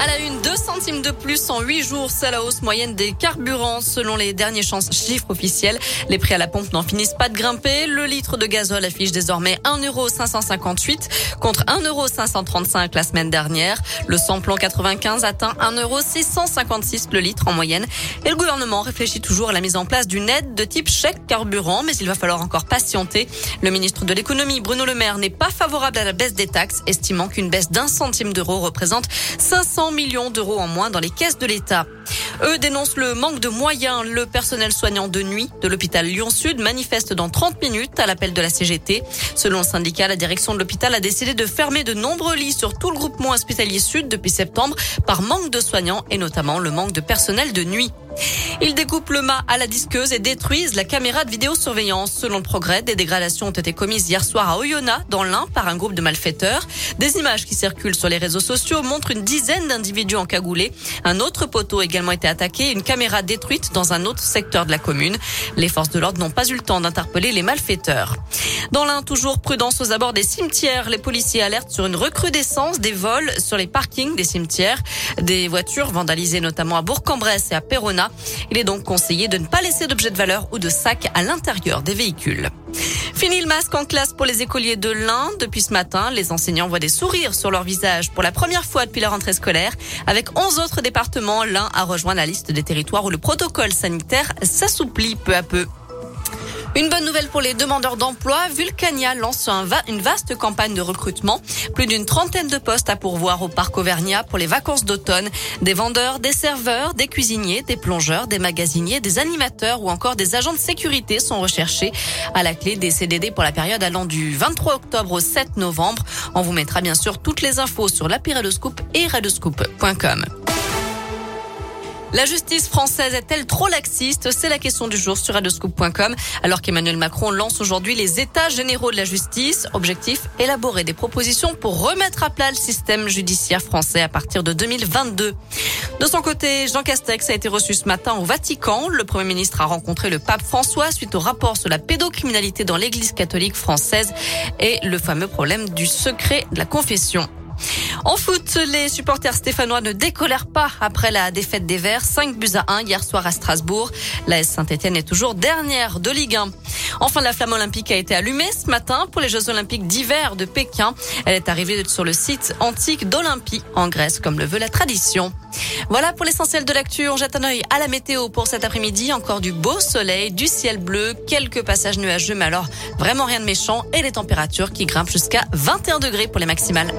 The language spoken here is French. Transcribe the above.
À la une, 2 centimes de plus en 8 jours, c'est la hausse moyenne des carburants. Selon les derniers chiffres officiels, les prix à la pompe n'en finissent pas de grimper. Le litre de gazole affiche désormais 1,558€ contre 1,535€ la semaine dernière. Le samplon 95 atteint 1,656€ le litre en moyenne. Et le gouvernement réfléchit toujours à la mise en place d'une aide de type chèque carburant, mais il va falloir encore patienter. Le ministre de l'économie, Bruno Le Maire, n'est pas favorable à la baisse des taxes, estimant qu'une baisse d'un centime d'euro représente 500 millions d'euros en moins dans les caisses de l'État. Eux dénoncent le manque de moyens. Le personnel soignant de nuit de l'hôpital Lyon-Sud manifeste dans 30 minutes à l'appel de la CGT. Selon le syndicat, la direction de l'hôpital a décidé de fermer de nombreux lits sur tout le groupement hospitalier Sud depuis septembre par manque de soignants et notamment le manque de personnel de nuit. Ils découpent le mât à la disqueuse et détruisent la caméra de vidéosurveillance. Selon le progrès, des dégradations ont été commises hier soir à Oyonnax, dans l'Ain, par un groupe de malfaiteurs. Des images qui circulent sur les réseaux sociaux montrent une dizaine d'individus encagoulés. Un autre poteau a également été attaqué, une caméra détruite dans un autre secteur de la commune. Les forces de l'ordre n'ont pas eu le temps d'interpeller les malfaiteurs. Dans l'Ain, toujours prudence aux abords des cimetières. Les policiers alertent sur une recrudescence des vols sur les parkings des cimetières. Des voitures vandalisées notamment à Bourg-en-Bresse et à Perona. Il est donc conseillé de ne pas laisser d'objets de valeur ou de sacs à l'intérieur des véhicules. Fini le masque en classe pour les écoliers de l'Ain. Depuis ce matin, les enseignants voient des sourires sur leur visage pour la première fois depuis la rentrée scolaire. Avec 11 autres départements, l'Ain a rejoint la liste des territoires où le protocole sanitaire s'assouplit peu à peu. Une bonne nouvelle pour les demandeurs d'emploi. Vulcania lance une vaste campagne de recrutement. Plus d'une trentaine de postes à pourvoir au parc Auvergnat pour les vacances d'automne. Des vendeurs, des serveurs, des cuisiniers, des plongeurs, des magasiniers, des animateurs ou encore des agents de sécurité sont recherchés. À la clé des CDD pour la période allant du 23 octobre au 7 novembre. On vous mettra bien sûr toutes les infos sur l'appli Radoscoop et radoscoop.com. La justice française est-elle trop laxiste? C'est la question du jour sur radioscoop.com. Alors qu'Emmanuel Macron lance aujourd'hui les états généraux de la justice. Objectif, élaborer des propositions pour remettre à plat le système judiciaire français à partir de 2022. De son côté, Jean Castex a été reçu ce matin au Vatican. Le Premier ministre a rencontré le pape François suite au rapport sur la pédocriminalité dans l'église catholique française et le fameux problème du secret de la confession. En foot, les supporters stéphanois ne décolèrent pas après la défaite des Verts, 5 buts à 1 hier soir à Strasbourg. La Saint-Etienne est toujours dernière de Ligue 1. Enfin, la flamme olympique a été allumée ce matin pour les Jeux olympiques d'hiver de Pékin. Elle est arrivée sur le site antique d'Olympie en Grèce, comme le veut la tradition. Voilà pour l'essentiel de l'actu. On jette un œil à la météo pour cet après-midi. Encore du beau soleil, du ciel bleu, quelques passages nuageux, mais alors vraiment rien de méchant et les températures qui grimpent jusqu'à 21 degrés pour les maximales.